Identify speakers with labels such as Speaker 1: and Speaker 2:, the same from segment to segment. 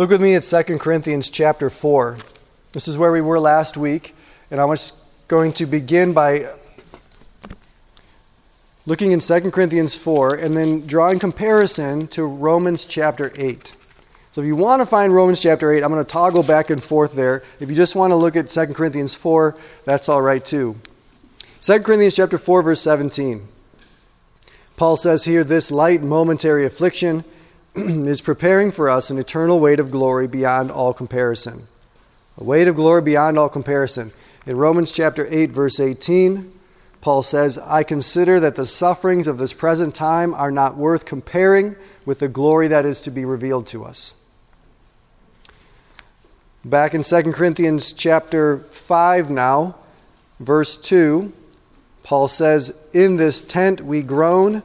Speaker 1: Look with me at 2 Corinthians chapter 4. This is where we were last week, and I was going to begin by looking in 2 Corinthians 4 and then drawing comparison to Romans chapter 8. So if you want to find Romans chapter 8, I'm going to toggle back and forth there. If you just want to look at 2 Corinthians 4, that's all right too. 2 Corinthians chapter 4 verse 17. Paul says here this light momentary affliction is preparing for us an eternal weight of glory beyond all comparison. A weight of glory beyond all comparison. In Romans chapter 8 verse 18, Paul says, I consider that the sufferings of this present time are not worth comparing with the glory that is to be revealed to us. Back in 2 Corinthians chapter 5 now, verse 2, Paul says, In this tent we groan,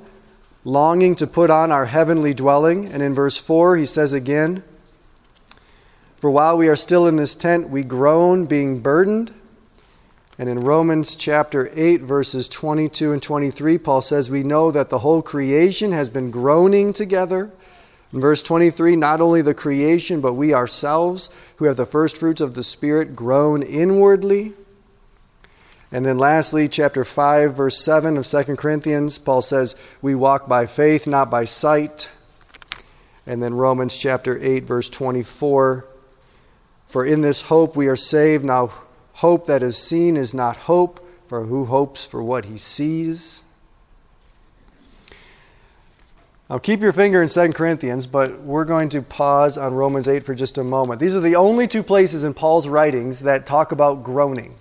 Speaker 1: longing to put on our heavenly dwelling. And in verse 4, he says again, For while we are still in this tent, we groan, being burdened and in Romans chapter 8, verses 22 and 23, Paul says, We know that the whole creation has been groaning together. In verse 23, not only the creation, but we ourselves, who have the first fruits of the Spirit, groan inwardly. And then lastly, chapter 5, verse 7 of 2 Corinthians, Paul says, We walk by faith, not by sight. And then Romans chapter 8, verse 24, For in this hope we are saved. Now, Hope that is seen is not hope, for who hopes for what he sees? Now, keep your finger in 2 Corinthians, but we're going to pause on Romans 8 for just a moment. These are the only two places in Paul's writings that talk about groaning.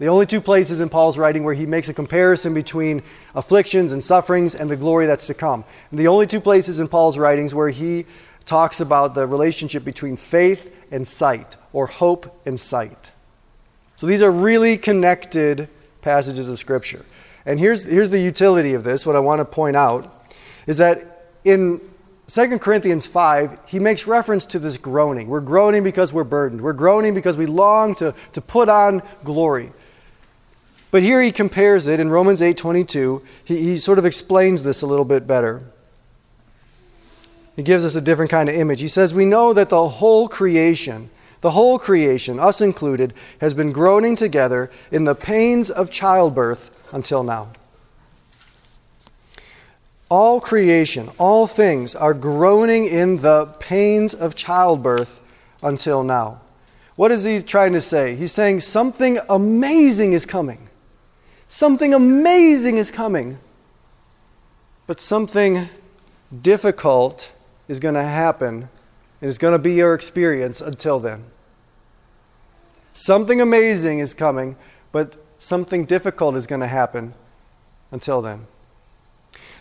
Speaker 1: The only two places in Paul's writing where he makes a comparison between afflictions and sufferings and the glory that's to come. And the only two places in Paul's writings where he talks about the relationship between faith and sight, or hope and sight. So these are really connected passages of Scripture. And here's, here's the utility of this. What I want to point out is that in 2 Corinthians 5, he makes reference to this groaning. We're groaning because we're burdened. We're groaning because we long to, to put on glory. But here he compares it in Romans 8:22. He, he sort of explains this a little bit better. He gives us a different kind of image. He says, We know that the whole creation the whole creation, us included, has been groaning together in the pains of childbirth until now. All creation, all things are groaning in the pains of childbirth until now. What is he trying to say? He's saying something amazing is coming. Something amazing is coming. But something difficult is going to happen it's going to be your experience until then. Something amazing is coming, but something difficult is going to happen until then.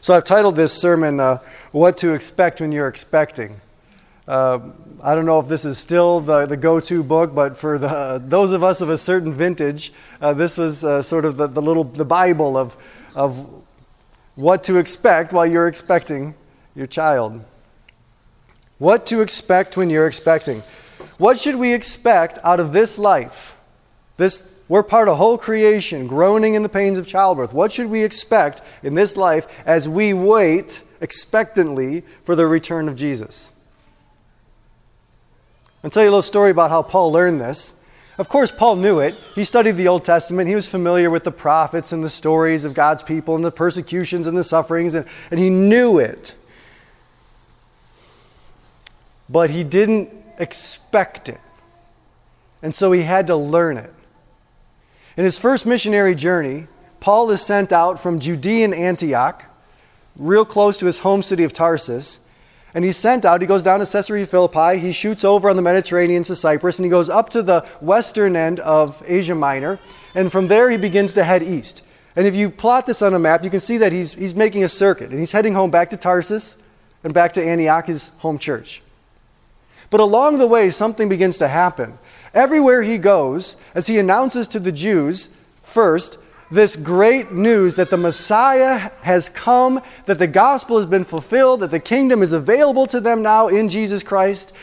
Speaker 1: So I've titled this sermon, uh, What to Expect When You're Expecting. Uh, I don't know if this is still the, the go to book, but for the, those of us of a certain vintage, uh, this was uh, sort of the, the little the Bible of, of what to expect while you're expecting your child. What to expect when you're expecting. What should we expect out of this life? This we're part of whole creation, groaning in the pains of childbirth. What should we expect in this life as we wait expectantly for the return of Jesus? I'll tell you a little story about how Paul learned this. Of course, Paul knew it. He studied the Old Testament. He was familiar with the prophets and the stories of God's people and the persecutions and the sufferings, and, and he knew it but he didn't expect it. And so he had to learn it. In his first missionary journey, Paul is sent out from Judean Antioch, real close to his home city of Tarsus. And he's sent out. He goes down to Caesarea Philippi. He shoots over on the Mediterranean to Cyprus, and he goes up to the western end of Asia Minor. And from there, he begins to head east. And if you plot this on a map, you can see that he's, he's making a circuit. And he's heading home back to Tarsus and back to Antioch, his home church. But along the way, something begins to happen. Everywhere he goes, as he announces to the Jews, first, this great news that the Messiah has come, that the gospel has been fulfilled, that the kingdom is available to them now in Jesus Christ.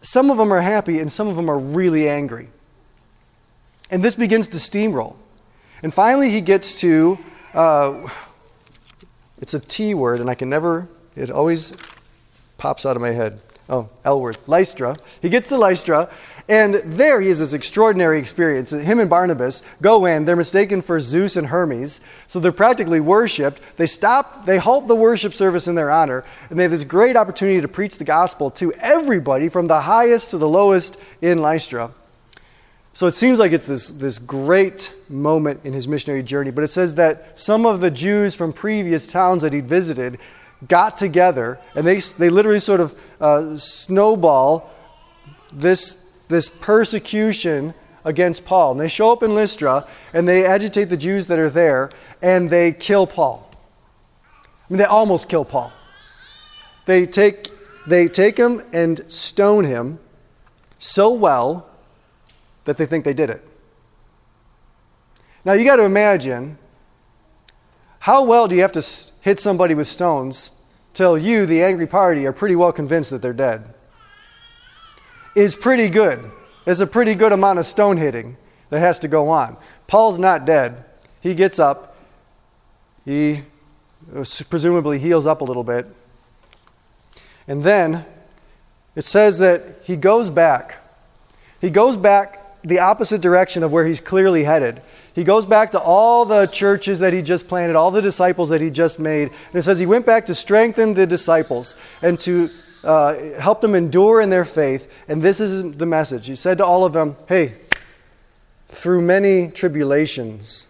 Speaker 1: Some of them are happy and some of them are really angry. And this begins to steamroll. And finally, he gets to uh, it's a T word, and I can never, it always pops out of my head. oh, L word, Lystra. He gets to Lystra, and there he has this extraordinary experience. Him and Barnabas go in, they're mistaken for Zeus and Hermes, so they're practically worshipped. They stop, they halt the worship service in their honor, and they have this great opportunity to preach the gospel to everybody from the highest to the lowest in Lystra. So it seems like it's this, this great moment in his missionary journey, but it says that some of the Jews from previous towns that he'd visited got together and they, they literally sort of uh, snowball this, this persecution against Paul. And they show up in Lystra and they agitate the Jews that are there and they kill Paul. I mean, they almost kill Paul. They take, they take him and stone him so well that they think they did it. Now you got to imagine how well do you have to hit somebody with stones till you, the angry party, are pretty well convinced that they're dead? Is pretty good. There's a pretty good amount of stone hitting that has to go on. Paul's not dead. He gets up. He uh, presumably heals up a little bit. And then it says that he goes back. He goes back the opposite direction of where he's clearly headed. He goes back to all the churches that he just planted, all the disciples that he just made. And it says he went back to strengthen the disciples and to uh, help them endure in their faith. And this is the message. He said to all of them, Hey, through many tribulations,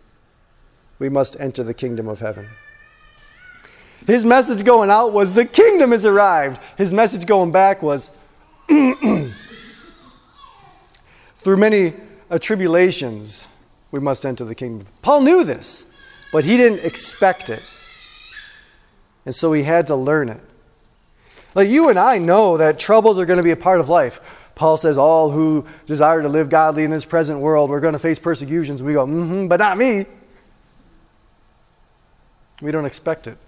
Speaker 1: we must enter the kingdom of heaven. His message going out was, The kingdom has arrived. His message going back was, Through many uh, tribulations, we must enter the kingdom. Paul knew this, but he didn't expect it. And so he had to learn it. Like you and I know that troubles are going to be a part of life. Paul says, All who desire to live godly in this present world, we're going to face persecutions. We go, mm hmm, but not me. We don't expect it.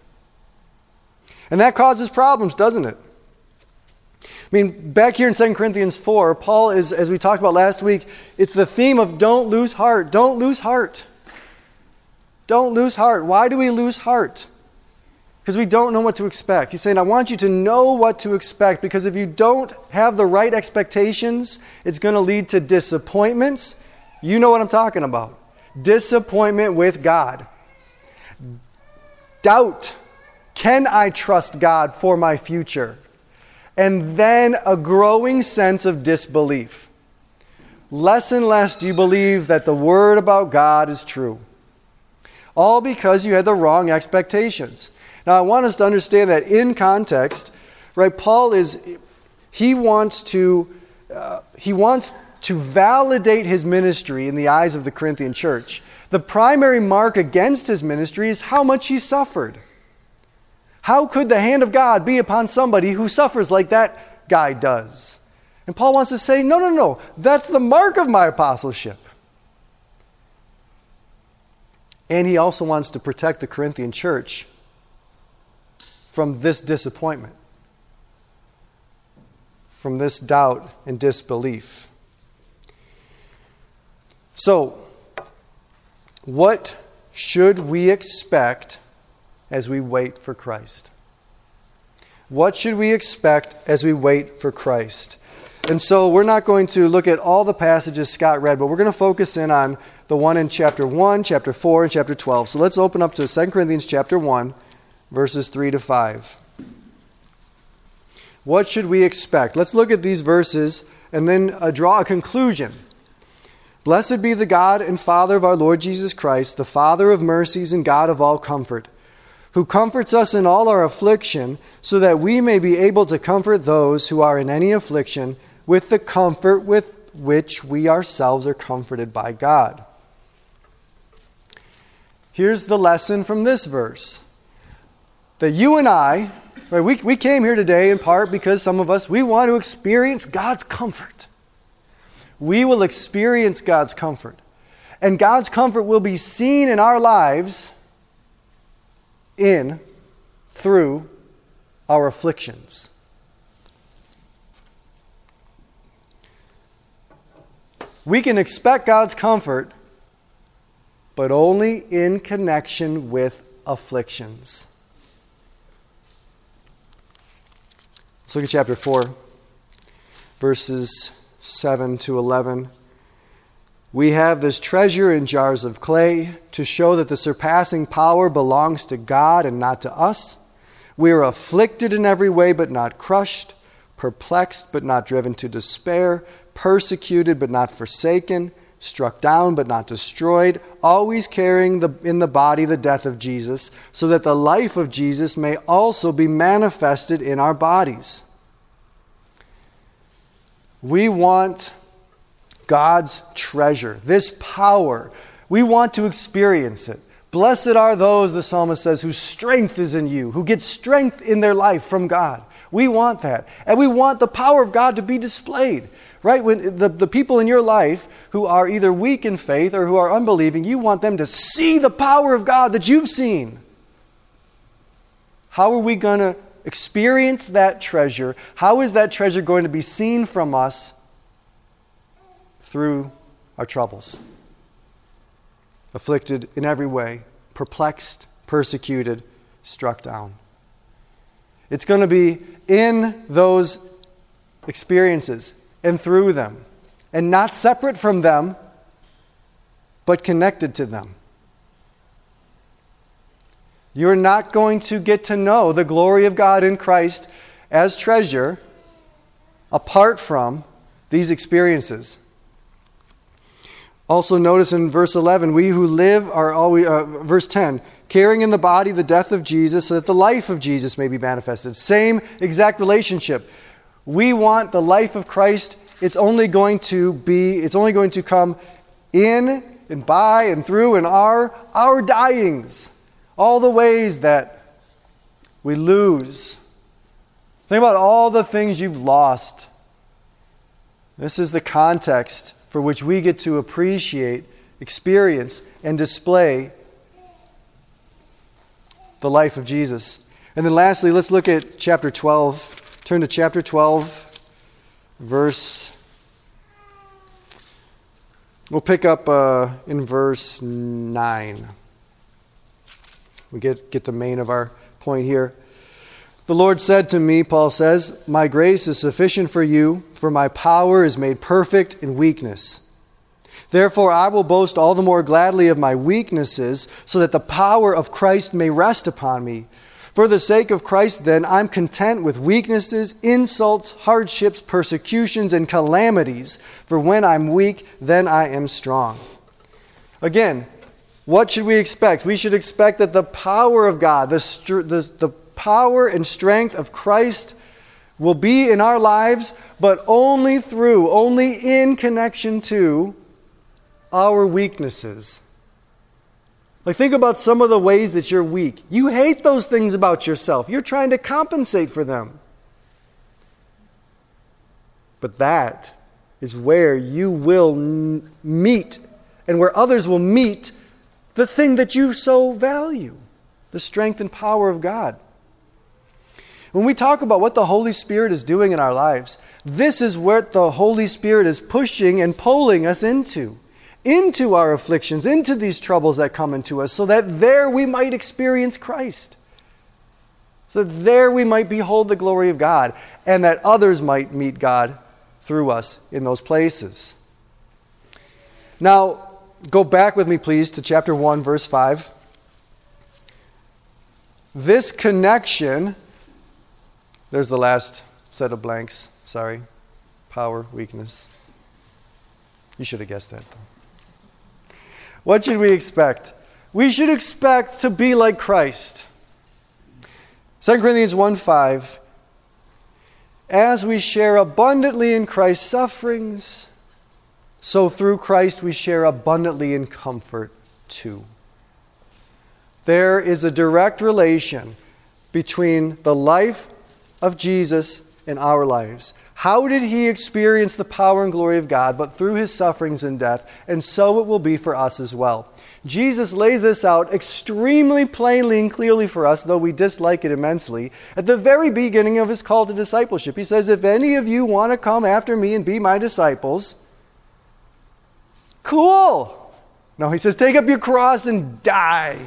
Speaker 1: And that causes problems, doesn't it? I mean, back here in 2 Corinthians 4, Paul is, as we talked about last week, it's the theme of don't lose heart. Don't lose heart. Don't lose heart. Why do we lose heart? Because we don't know what to expect. He's saying, I want you to know what to expect because if you don't have the right expectations, it's going to lead to disappointments. You know what I'm talking about. Disappointment with God. Doubt. Can I trust God for my future? and then a growing sense of disbelief. Less and less do you believe that the word about God is true. All because you had the wrong expectations. Now, I want us to understand that in context, right, Paul is, he wants to, uh, he wants to validate his ministry in the eyes of the Corinthian church. The primary mark against his ministry is how much he suffered. How could the hand of God be upon somebody who suffers like that guy does? And Paul wants to say, no, no, no, that's the mark of my apostleship. And he also wants to protect the Corinthian church from this disappointment, from this doubt and disbelief. So, what should we expect as we wait for Christ? What should we expect as we wait for Christ? And so we're not going to look at all the passages Scott read, but we're going to focus in on the one in chapter 1, chapter 4, and chapter 12. So let's open up to 2 Corinthians chapter 1, verses 3 to 5. What should we expect? Let's look at these verses and then uh, draw a conclusion. Blessed be the God and Father of our Lord Jesus Christ, the Father of mercies and God of all comfort who comforts us in all our affliction, so that we may be able to comfort those who are in any affliction with the comfort with which we ourselves are comforted by God. Here's the lesson from this verse that you and I, right, we, we came here today in part because some of us, we want to experience God's comfort. We will experience God's comfort. And God's comfort will be seen in our lives in through our afflictions. We can expect God's comfort, but only in connection with afflictions. Let's look at chapter 4. verses 7 to 11. We have this treasure in jars of clay to show that the surpassing power belongs to God and not to us. We are afflicted in every way, but not crushed, perplexed, but not driven to despair, persecuted, but not forsaken, struck down, but not destroyed, always carrying the, in the body the death of Jesus, so that the life of Jesus may also be manifested in our bodies. We want God's treasure, this power. We want to experience it. Blessed are those, the psalmist says, whose strength is in you, who get strength in their life from God. We want that. And we want the power of God to be displayed. Right? When the, the people in your life who are either weak in faith or who are unbelieving, you want them to see the power of God that you've seen. How are we going to experience that treasure? How is that treasure going to be seen from us through our troubles? afflicted in every way, perplexed, persecuted, struck down. It's going to be in those experiences and through them, and not separate from them, but connected to them. You're not going to get to know the glory of God in Christ as treasure apart from these experiences. Also, notice in verse 11, we who live are always, uh, verse 10, carrying in the body the death of Jesus so that the life of Jesus may be manifested. Same exact relationship. We want the life of Christ. It's only going to be, it's only going to come in and by and through and our, our dyings. All the ways that we lose. Think about all the things you've lost. This is the context for which we get to appreciate, experience, and display the life of Jesus. And then lastly, let's look at chapter 12. Turn to chapter 12, verse. We'll pick up uh, in verse 9. We get, get the main of our point here. The Lord said to me, Paul says, My grace is sufficient for you, for my power is made perfect in weakness. Therefore, I will boast all the more gladly of my weaknesses, so that the power of Christ may rest upon me. For the sake of Christ, then, I'm content with weaknesses, insults, hardships, persecutions, and calamities. For when I'm weak, then I am strong. Again, what should we expect? We should expect that the power of God, the, the, the power and strength of Christ will be in our lives, but only through, only in connection to our weaknesses. Like, think about some of the ways that you're weak. You hate those things about yourself, you're trying to compensate for them. But that is where you will meet and where others will meet the thing that you so value the strength and power of God. When we talk about what the Holy Spirit is doing in our lives, this is what the Holy Spirit is pushing and pulling us into. Into our afflictions, into these troubles that come into us, so that there we might experience Christ. So that there we might behold the glory of God, and that others might meet God through us in those places. Now, go back with me, please, to chapter 1, verse 5. This connection there's the last set of blanks. Sorry. Power, weakness. You should have guessed that, though. What should we expect? We should expect to be like Christ. 2 Corinthians 1 5. As we share abundantly in Christ's sufferings, so through Christ we share abundantly in comfort too. There is a direct relation between the life of Jesus and our lives. How did he experience the power and glory of God but through his sufferings and death? And so it will be for us as well. Jesus lays this out extremely plainly and clearly for us, though we dislike it immensely, at the very beginning of his call to discipleship. He says, If any of you want to come after me and be my disciples, cool. No, he says, Take up your cross and die.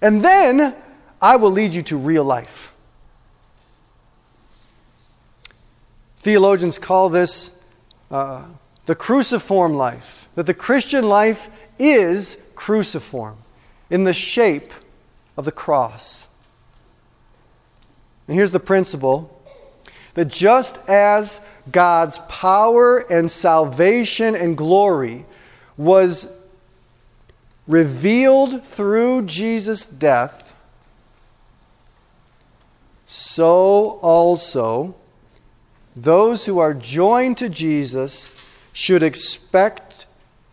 Speaker 1: And then I will lead you to real life. Theologians call this uh, the cruciform life, that the Christian life is cruciform in the shape of the cross. And here's the principle that just as God's power and salvation and glory was revealed through Jesus' death, so also those who are joined to Jesus should expect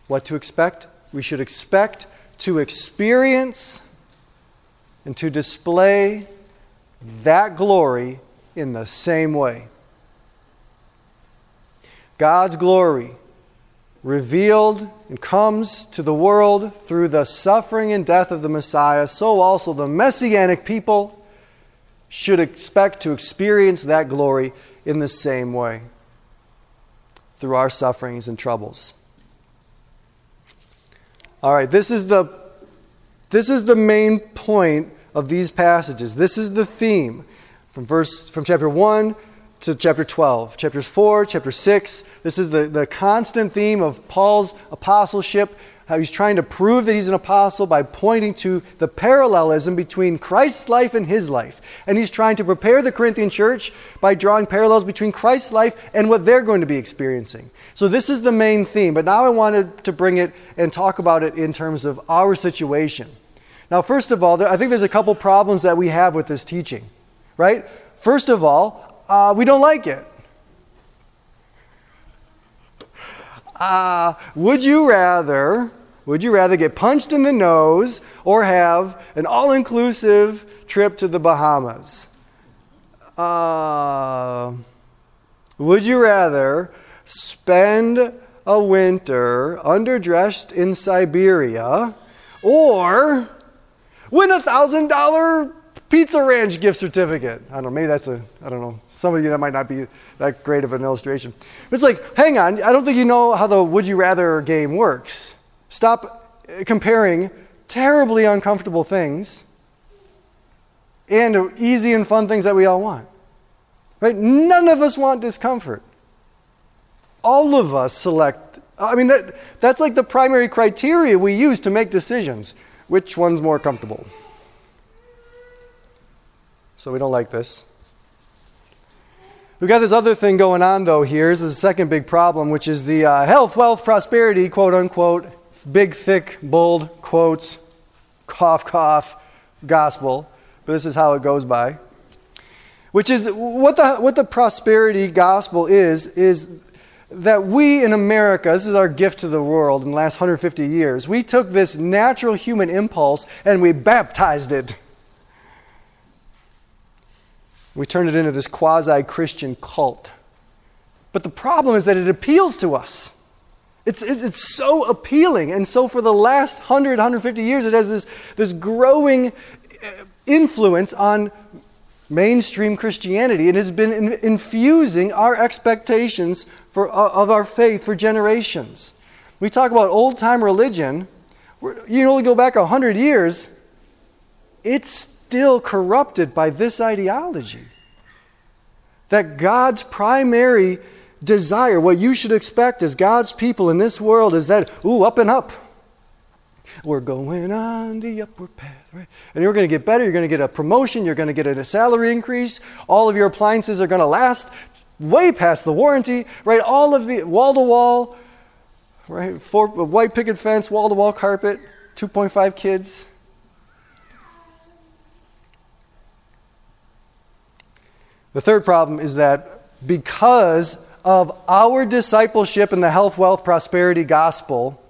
Speaker 1: what to expect? We should expect to experience and to display that glory in the same way. God's glory revealed and comes to the world through the suffering and death of the Messiah, so also the Messianic people should expect to experience that glory in the same way through our sufferings and troubles. All right, this is the this is the main point of these passages. This is the theme from verse from chapter 1 to chapter 12. Chapters 4, chapter 6. This is the, the constant theme of Paul's apostleship, how he's trying to prove that he's an apostle by pointing to the parallelism between Christ's life and his life. And he's trying to prepare the Corinthian church by drawing parallels between Christ's life and what they're going to be experiencing. So this is the main theme, but now I wanted to bring it and talk about it in terms of our situation. Now, first of all, I think there's a couple problems that we have with this teaching, right? First of all, uh, we don't like it. Uh, would you rather would you rather get punched in the nose or have an all-inclusive trip to the Bahamas? Uh, would you rather spend a winter underdressed in Siberia or win a thousand dollar Pizza Ranch gift certificate. I don't know, maybe that's a, I don't know, some of you that might not be that great of an illustration. But it's like, hang on, I don't think you know how the would you rather game works. Stop uh, comparing terribly uncomfortable things and easy and fun things that we all want. Right? None of us want discomfort. All of us select, uh, I mean, that, that's like the primary criteria we use to make decisions. Which one's more comfortable? So we don't like this. We've got this other thing going on, though, here. Is the second big problem, which is the uh, health, wealth, prosperity, quote unquote, big, thick, bold quotes, cough, cough, gospel. But this is how it goes by. Which is what the, what the prosperity gospel is, is that we in America, this is our gift to the world in the last 150 years, we took this natural human impulse and we baptized it. We turned it into this quasi Christian cult. But the problem is that it appeals to us. It's, it's, it's, so appealing. And so, for the last 100, 150 years, it has this, this growing uh, influence on mainstream Christianity. It has been in, infusing our expectations for, uh, of our faith for generations. We talk about old time religion. You only go back 100 years, it's still corrupted by this ideology. That God's primary desire, what you should expect as God's people in this world, is that, ooh, up and up. We're going on the upward path, right? And you're going to get better. You're going to get a promotion. You're going to get a salary increase. All of your appliances are going to last way past the warranty, right? All of the wall to wall, right? Four, white picket fence, wall to wall carpet, 2.5 kids. The third problem is that because of our discipleship in the health, wealth, prosperity gospel,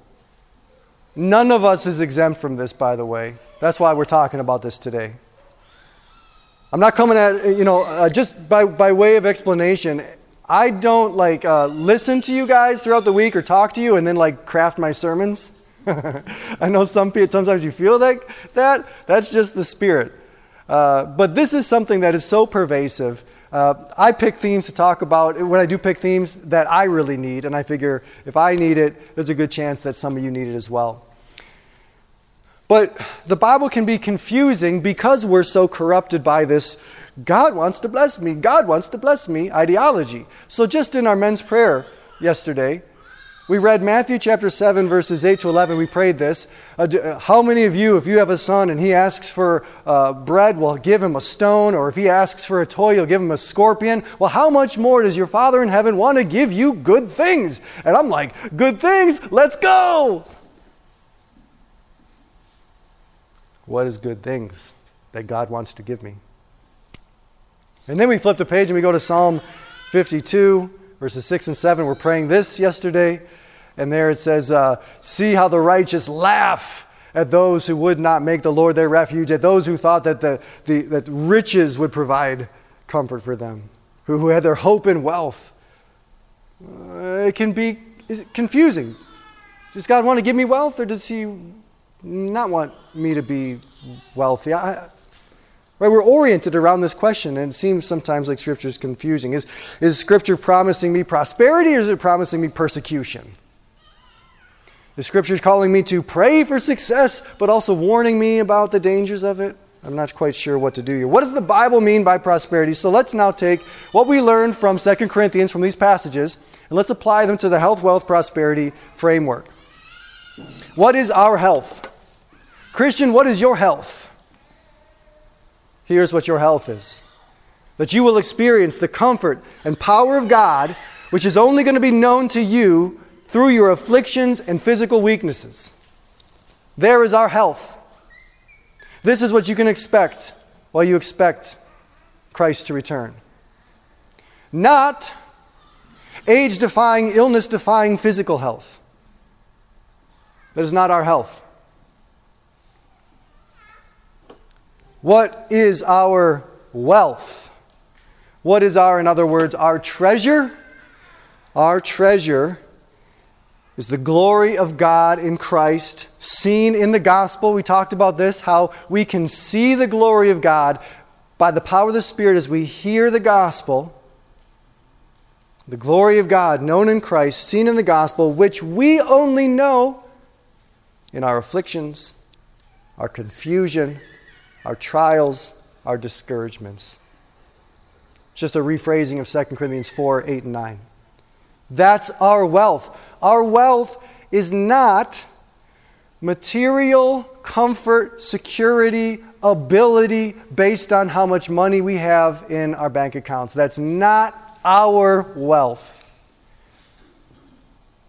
Speaker 1: none of us is exempt from this, by the way. That's why we're talking about this today. I'm not coming at, you know, uh, just by, by way of explanation, I don't like uh, listen to you guys throughout the week or talk to you and then like craft my sermons. I know some people, sometimes you feel like that. That's just the spirit. Uh, but this is something that is so pervasive uh, I pick themes to talk about when I do pick themes that I really need, and I figure if I need it, there's a good chance that some of you need it as well. But the Bible can be confusing because we're so corrupted by this God wants to bless me, God wants to bless me ideology. So, just in our men's prayer yesterday, we read Matthew chapter 7, verses 8 to 11. We prayed this. Uh, uh, how many of you, if you have a son and he asks for uh, bread, will give him a stone? Or if he asks for a toy, you'll give him a scorpion? Well, how much more does your Father in heaven want to give you good things? And I'm like, good things? Let's go! What is good things that God wants to give me? And then we flip the page and we go to Psalm 52 verses 6 and 7. We're praying this yesterday, and there it says, uh, See how the righteous laugh at those who would not make the Lord their refuge, at those who thought that, the, the, that riches would provide comfort for them, who, who had their hope in wealth. Uh, it can be confusing. Does God want to give me wealth, or does He not want me to be wealthy? I, Right? We're oriented around this question, and it seems sometimes like Scripture is confusing. Is, is Scripture promising me prosperity or is it promising me persecution? Is Scripture is calling me to pray for success, but also warning me about the dangers of it? I'm not quite sure what to do here. What does the Bible mean by prosperity? So let's now take what we learned from 2 Corinthians from these passages and let's apply them to the health, wealth, prosperity framework. What is our health? Christian, what is your health? Here's what your health is that you will experience the comfort and power of God, which is only going to be known to you through your afflictions and physical weaknesses. There is our health. This is what you can expect while you expect Christ to return. Not age defying, illness defying physical health. That is not our health. What is our wealth? What is our, in other words, our treasure? Our treasure is the glory of God in Christ, seen in the gospel. We talked about this, how we can see the glory of God by the power of the Spirit as we hear the gospel. The glory of God known in Christ, seen in the gospel, which we only know in our afflictions, our confusion, our trials, our discouragements. Just a rephrasing of 2 Corinthians 4 8 and 9. That's our wealth. Our wealth is not material comfort, security, ability based on how much money we have in our bank accounts. That's not our wealth.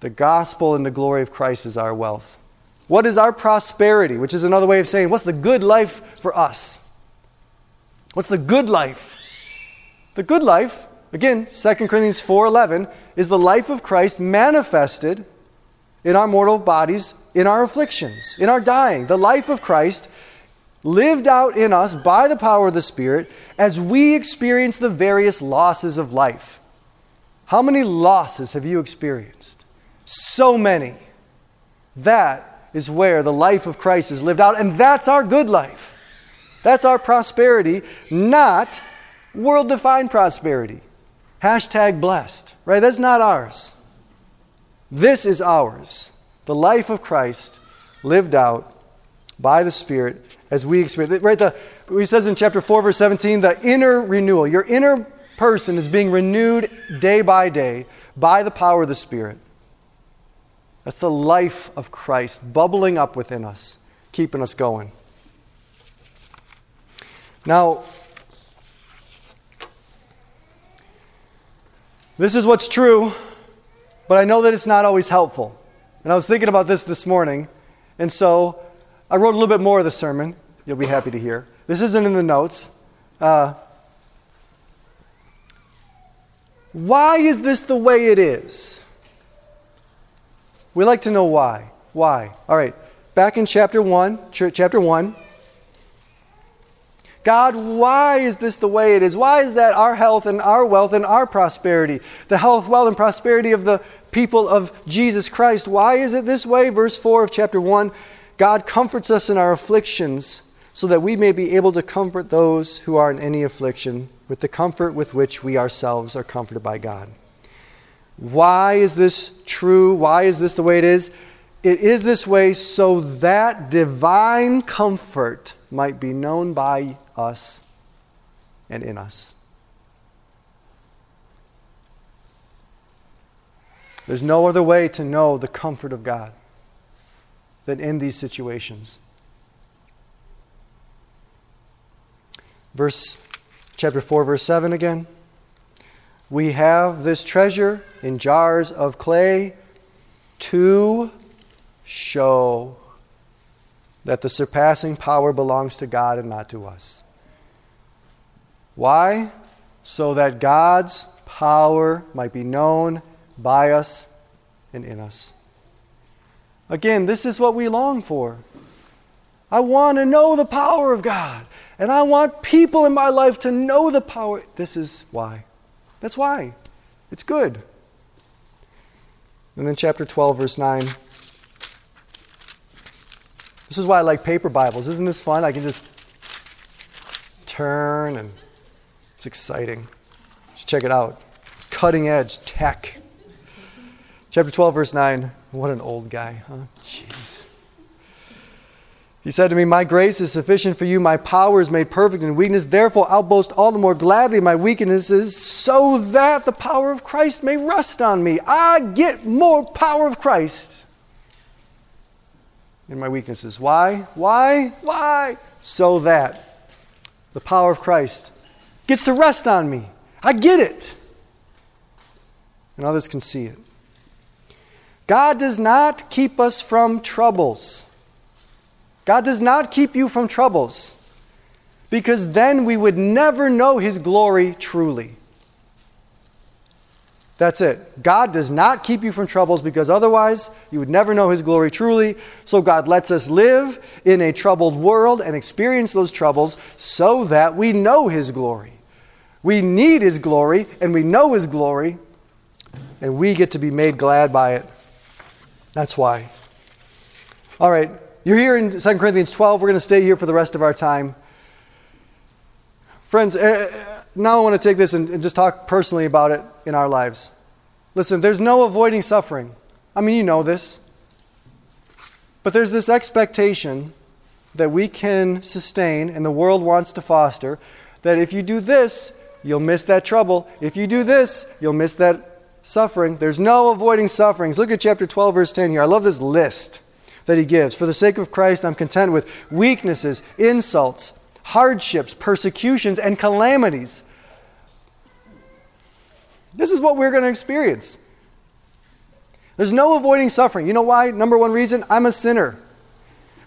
Speaker 1: The gospel and the glory of Christ is our wealth. What is our prosperity? Which is another way of saying, what's the good life for us? What's the good life? The good life, again, 2 Corinthians 4:11, is the life of Christ manifested in our mortal bodies, in our afflictions, in our dying. The life of Christ lived out in us by the power of the Spirit as we experience the various losses of life. How many losses have you experienced? So many. That is where the life of Christ is lived out, and that's our good life. That's our prosperity, not world defined prosperity. Hashtag blessed, right? That's not ours. This is ours. The life of Christ lived out by the Spirit as we experience. Right? The, he says in chapter 4, verse 17, the inner renewal. Your inner person is being renewed day by day by the power of the Spirit. That's the life of Christ bubbling up within us, keeping us going. Now, this is what's true, but I know that it's not always helpful. And I was thinking about this this morning, and so I wrote a little bit more of the sermon. You'll be happy to hear. This isn't in the notes. Uh, why is this the way it is? We like to know why. Why? All right. Back in chapter 1, chapter 1. God, why is this the way it is? Why is that our health and our wealth and our prosperity, the health, wealth, and prosperity of the people of Jesus Christ, why is it this way? Verse 4 of chapter 1 God comforts us in our afflictions so that we may be able to comfort those who are in any affliction with the comfort with which we ourselves are comforted by God. Why is this true? Why is this the way it is? It is this way so that divine comfort might be known by us and in us. There's no other way to know the comfort of God than in these situations. Verse chapter 4 verse 7 again. We have this treasure in jars of clay to show that the surpassing power belongs to God and not to us. Why? So that God's power might be known by us and in us. Again, this is what we long for. I want to know the power of God. And I want people in my life to know the power. This is why. That's why. It's good. And then chapter 12, verse 9. This is why I like paper Bibles. Isn't this fun? I can just turn and it's exciting. Just check it out. It's cutting edge tech. Chapter 12, verse 9. What an old guy, huh? Jeez. He said to me, My grace is sufficient for you. My power is made perfect in weakness. Therefore, I'll boast all the more gladly my weaknesses, so that the power of Christ may rest on me. I get more power of Christ in my weaknesses. Why? Why? Why? So that the power of Christ gets to rest on me. I get it. And others can see it. God does not keep us from troubles. God does not keep you from troubles because then we would never know His glory truly. That's it. God does not keep you from troubles because otherwise you would never know His glory truly. So God lets us live in a troubled world and experience those troubles so that we know His glory. We need His glory and we know His glory and we get to be made glad by it. That's why. All right, you're here in 2 Corinthians 12. We're going to stay here for the rest of our time. Friends, uh, now I want to take this and, and just talk personally about it in our lives. Listen, there's no avoiding suffering. I mean, you know this. But there's this expectation that we can sustain and the world wants to foster that if you do this, you'll miss that trouble. If you do this, you'll miss that suffering. There's no avoiding sufferings. Look at chapter 12, verse 10 here. I love this list that he gives. For the sake of Christ, I'm content with weaknesses, insults, hardships, persecutions, and calamities. This is what we're going to experience. There's no avoiding suffering. You know why? Number one reason I'm a sinner.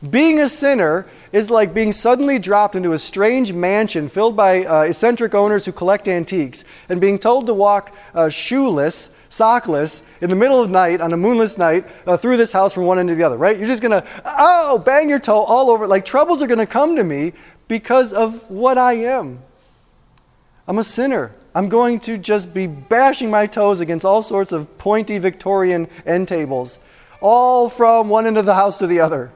Speaker 1: Being a sinner is like being suddenly dropped into a strange mansion filled by uh, eccentric owners who collect antiques and being told to walk uh, shoeless, sockless, in the middle of night, on a moonless night, uh, through this house from one end to the other, right? You're just going to, oh, bang your toe all over. Like troubles are going to come to me because of what I am. I'm a sinner. I'm going to just be bashing my toes against all sorts of pointy Victorian end tables, all from one end of the house to the other.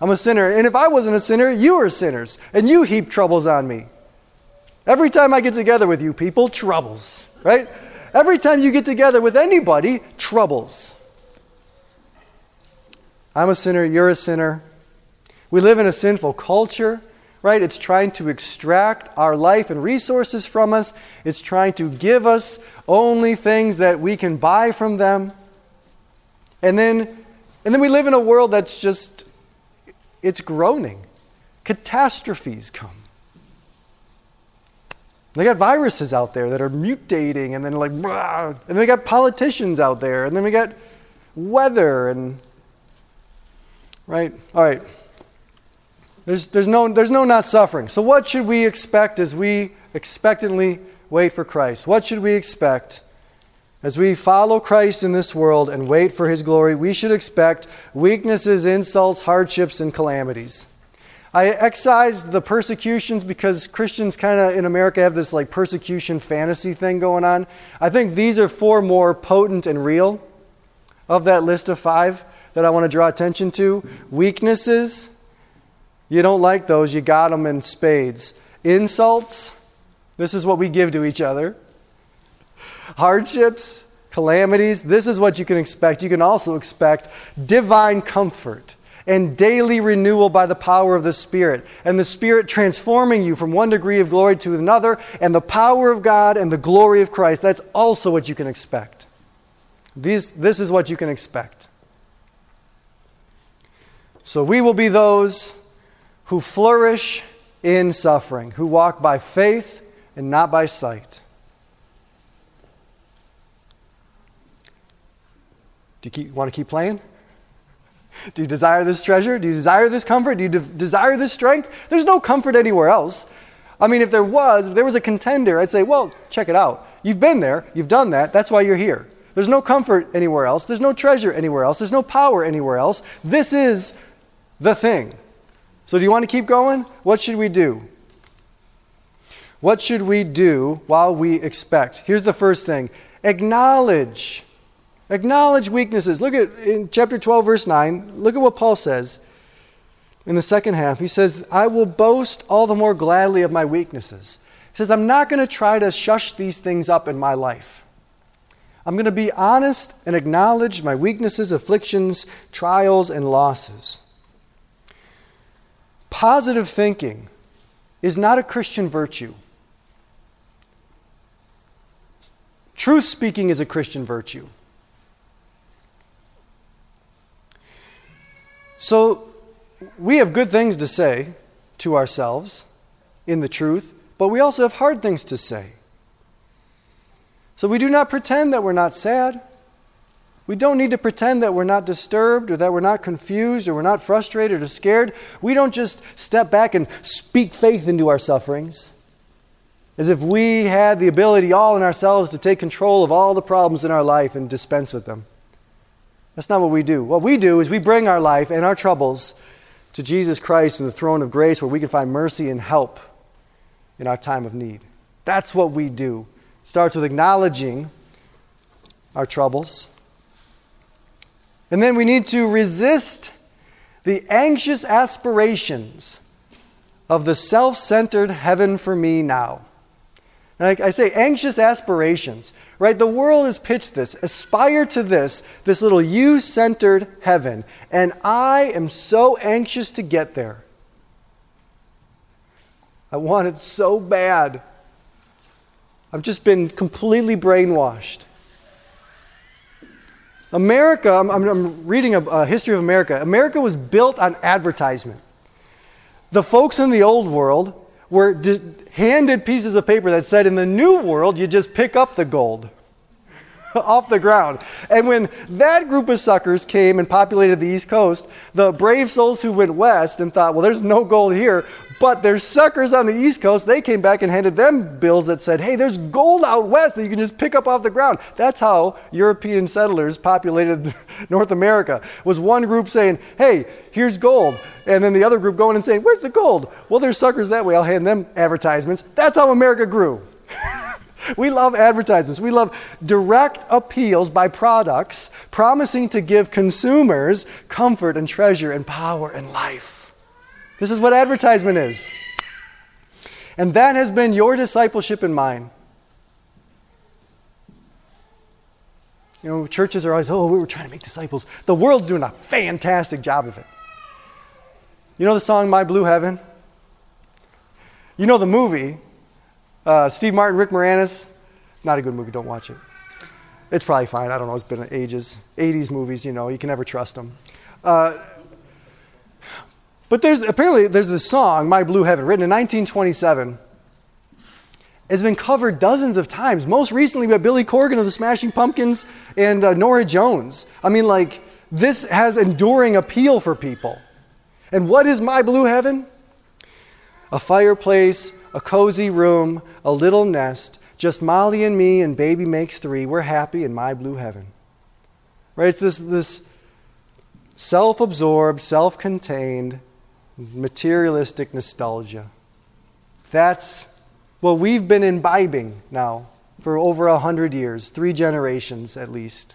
Speaker 1: I'm a sinner. And if I wasn't a sinner, you are sinners. And you heap troubles on me. Every time I get together with you people, troubles, right? Every time you get together with anybody, troubles. I'm a sinner, you're a sinner. We live in a sinful culture, right? It's trying to extract our life and resources from us, it's trying to give us only things that we can buy from them. And then and then we live in a world that's just it's groaning. Catastrophes come. They got viruses out there that are mutating, and then like, and then we got politicians out there, and then we got weather, and right. All right. There's there's no there's no not suffering. So what should we expect as we expectantly wait for Christ? What should we expect? As we follow Christ in this world and wait for his glory, we should expect weaknesses, insults, hardships, and calamities. I excised the persecutions because Christians kind of in America have this like persecution fantasy thing going on. I think these are four more potent and real of that list of five that I want to draw attention to. Weaknesses, you don't like those, you got them in spades. Insults, this is what we give to each other hardships, calamities, this is what you can expect. You can also expect divine comfort and daily renewal by the power of the Spirit, and the Spirit transforming you from one degree of glory to another, and the power of God and the glory of Christ. That's also what you can expect. These, this is what you can expect. So we will be those who flourish in suffering, who walk by faith and not by sight. Do you keep, want to keep playing? Do you desire this treasure? Do you desire this comfort? Do you de- desire this strength? There's no comfort anywhere else. I mean, if there was, if there was a contender, I'd say, well, check it out. You've been there, you've done that, that's why you're here. There's no comfort anywhere else, there's no treasure anywhere else, there's no power anywhere else. This is the thing. So, do you want to keep going? What should we do? What should we do while we expect? Here's the first thing acknowledge Acknowledge weaknesses. Look at in chapter 12, verse 9. Look at what Paul says in the second half. He says, I will boast all the more gladly of my weaknesses. He says, I'm not going to try to shush these things up in my life. I'm going to be honest and acknowledge my weaknesses, afflictions, trials, and losses. Positive thinking is not a Christian virtue. Truth speaking is a Christian virtue. So we have good things to say to ourselves in the truth, but we also have hard things to say. So we do not pretend that we're not sad. We don't need to pretend that we're not disturbed or that we're not confused or we're not frustrated or scared. We don't just step back and speak faith into our sufferings as if we had the ability all in ourselves to take control of all the problems in our life and dispense with them. That's not what we do. What we do is we bring our life and our troubles to Jesus Christ and the throne of grace where we can find mercy and help in our time of need. That's what we do. It starts with acknowledging our troubles. And then we need to resist the anxious aspirations of the self centered heaven for me now. I, I say anxious aspirations. Right? The world has pitched this. Aspire to this, this little you centered heaven. And I am so anxious to get there. I want it so bad. I've just been completely brainwashed. America, I'm, I'm reading a, a, history of America. America was built on advertisement. The folks in the old world were handed pieces of paper that said, in the new world, you just pick up the gold off the ground. And when that group of suckers came and populated the East Coast, the brave souls who went west and thought, well, there's no gold here, but there's suckers on the East Coast, they came back and handed them bills that said, hey, there's gold out west that you can just pick up off the ground. That's how European settlers populated North America. Was one group saying, hey, here's gold. And then the other group going and saying, where's the gold? Well, there's suckers that way. I'll hand them advertisements. That's how America grew. we love advertisements. We love direct appeals by products promising to give consumers comfort and treasure and power and life. This is what advertisement is. And that has been your discipleship and mine. You know, churches are always, oh, we were trying to make disciples. The world's doing a fantastic job of it. You know the song My Blue Heaven? You know the movie, uh, Steve Martin, Rick Moranis? Not a good movie, don't watch it. It's probably fine. I don't know. It's been ages. 80s movies, you know, you can never trust them. Uh, but there's apparently there's this song, My Blue Heaven, written in 1927. It's been covered dozens of times. Most recently by Billy Corgan of the Smashing Pumpkins and uh, Norah Jones. I mean, like this has enduring appeal for people. And what is my blue heaven? A fireplace, a cozy room, a little nest, just Molly and me, and baby makes three. We're happy in my blue heaven. Right? It's this, this self absorbed, self contained, materialistic nostalgia. That's what we've been imbibing now for over a hundred years, three generations at least.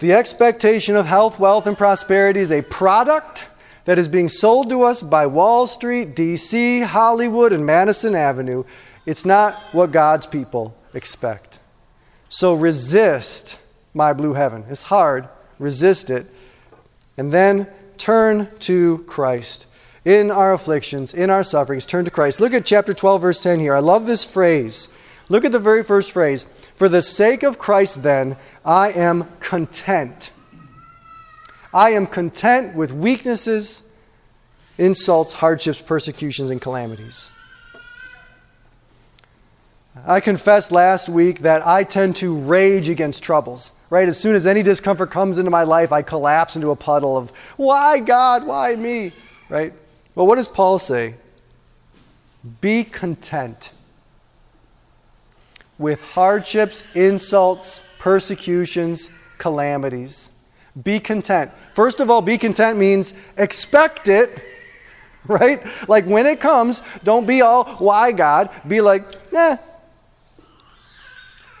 Speaker 1: The expectation of health, wealth, and prosperity is a product that is being sold to us by Wall Street, D.C., Hollywood, and Madison Avenue. It's not what God's people expect. So resist my blue heaven. It's hard, resist it, And then turn to Christ. In our afflictions, in our sufferings, turn to Christ. Look at chapter 12, verse 10 here. I love this phrase. Look at the very first phrase. For the sake of Christ, then, I am content. I am content with weaknesses, insults, hardships, persecutions, and calamities. I confessed last week that I tend to rage against troubles. Right? As soon as any discomfort comes into my life, I collapse into a puddle of, why God? Why me? Right? Well, what does Paul say? Be content with hardships, insults, persecutions, calamities. Be content. First of all, be content means expect it, right? Like when it comes, don't be all, why God? Be like, eh,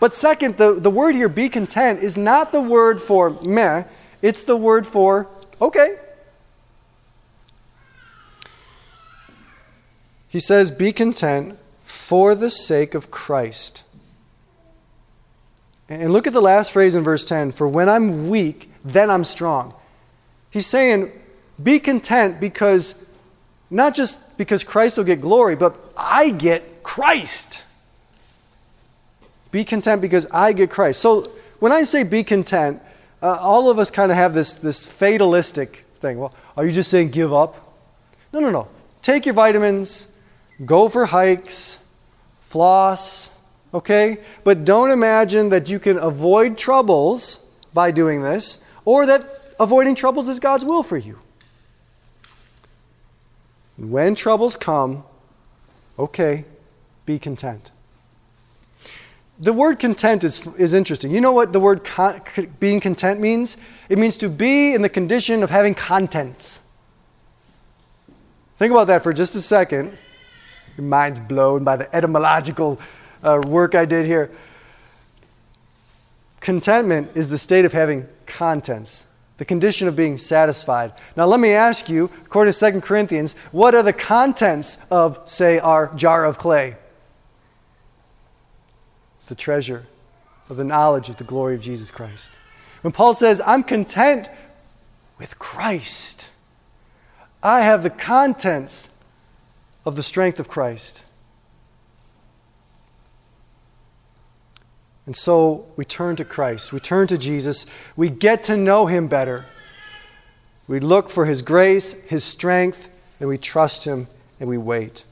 Speaker 1: but second, the, the word here, be content, is not the word for meh, it's the word for okay. He says, be content for the sake of Christ. And look at the last phrase in verse 10 for when I'm weak, then I'm strong. He's saying, be content because, not just because Christ will get glory, but I get Christ. Be content because I get Christ. So when I say be content, uh, all of us kind of have this, this fatalistic thing. Well, are you just saying give up? No, no, no. Take your vitamins, go for hikes, floss, okay? But don't imagine that you can avoid troubles by doing this or that avoiding troubles is God's will for you. When troubles come, okay, be content. The word content is, is interesting. You know what the word con- being content means? It means to be in the condition of having contents. Think about that for just a second. Your mind's blown by the etymological uh, work I did here. Contentment is the state of having contents, the condition of being satisfied. Now, let me ask you, according to 2 Corinthians, what are the contents of, say, our jar of clay? The treasure of the knowledge of the glory of Jesus Christ. When Paul says, I'm content with Christ, I have the contents of the strength of Christ. And so we turn to Christ. We turn to Jesus. We get to know him better. We look for his grace, his strength, and we trust him and we wait.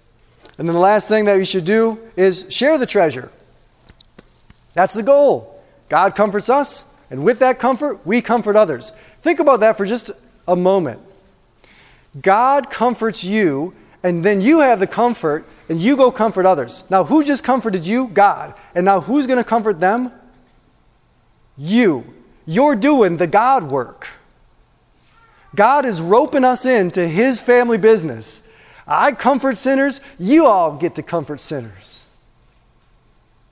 Speaker 1: And then the last thing that we should do is share the treasure. That's the goal. God comforts us, and with that comfort, we comfort others. Think about that for just a moment. God comforts you, and then you have the comfort, and you go comfort others. Now, who just comforted you? God. And now, who's going to comfort them? You. You're doing the God work. God is roping us into His family business. I comfort sinners, you all get to comfort sinners.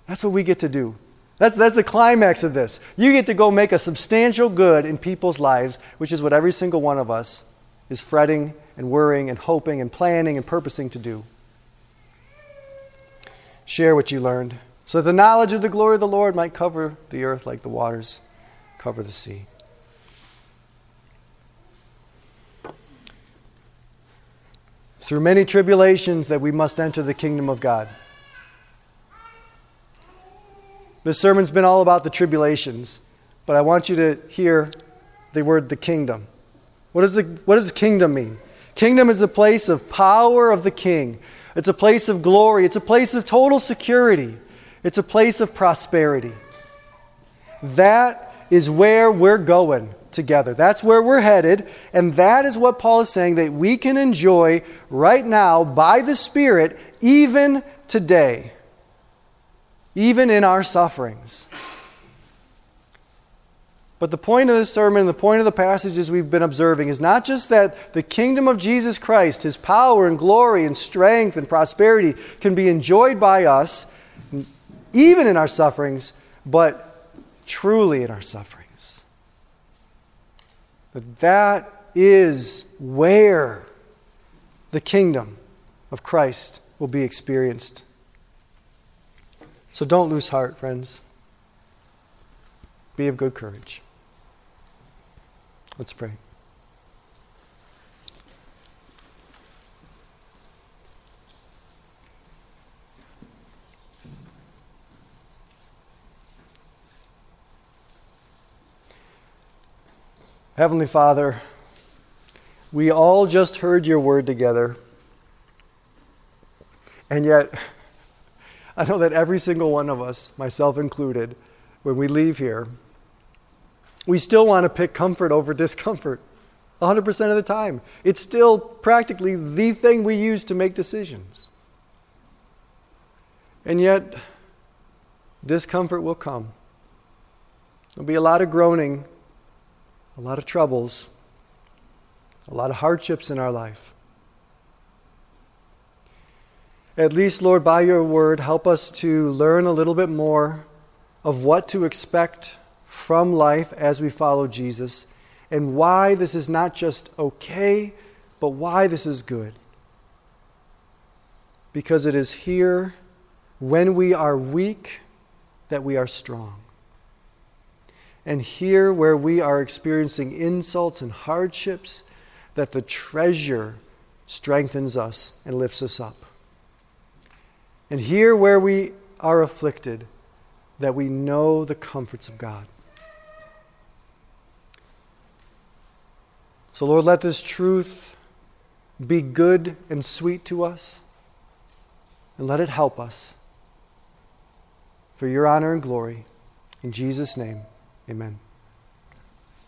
Speaker 1: That's what we get to do. That's, that's the climax of this. You get to go make a substantial good in people's lives, which is what every single one of us is fretting and worrying and hoping and planning and purposing to do. Share what you learned, so that the knowledge of the glory of the Lord might cover the earth like the waters cover the sea. Through many tribulations that we must enter the kingdom of God. This sermon's been all about the tribulations, but I want you to hear the word the kingdom. What, is the, what does the kingdom mean? Kingdom is the place of power of the king. It's a place of glory. It's a place of total security. It's a place of prosperity. That is where we're going together. That's where we're headed. And that is what Paul is saying that we can enjoy right now by the Spirit, even today even in our sufferings. But the point of this sermon, the point of the passages we've been observing, is not just that the kingdom of Jesus Christ, his power and glory and strength and prosperity, can be enjoyed by us, even in our sufferings, but truly in our sufferings. That that is where the kingdom of Christ will be experienced. So don't lose heart, friends. Be of good courage. Let's pray. Heavenly Father, we all just heard your word together, and yet. I know that every single one of us, myself included, when we leave here, we still want to pick comfort over discomfort 100% of the time. It's still practically the thing we use to make decisions. And yet, discomfort will come. There'll be a lot of groaning, a lot of troubles, a lot of hardships in our life. At least, Lord, by your word, help us to learn a little bit more of what to expect from life as we follow Jesus and why this is not just okay, but why this is good. Because it is here, when we are weak, that we are strong. And here, where we are experiencing insults and hardships, that the treasure strengthens us and lifts us up. And here, where we are afflicted, that we know the comforts of God. So, Lord, let this truth be good and sweet to us, and let it help us for your honor and glory. In Jesus' name, amen.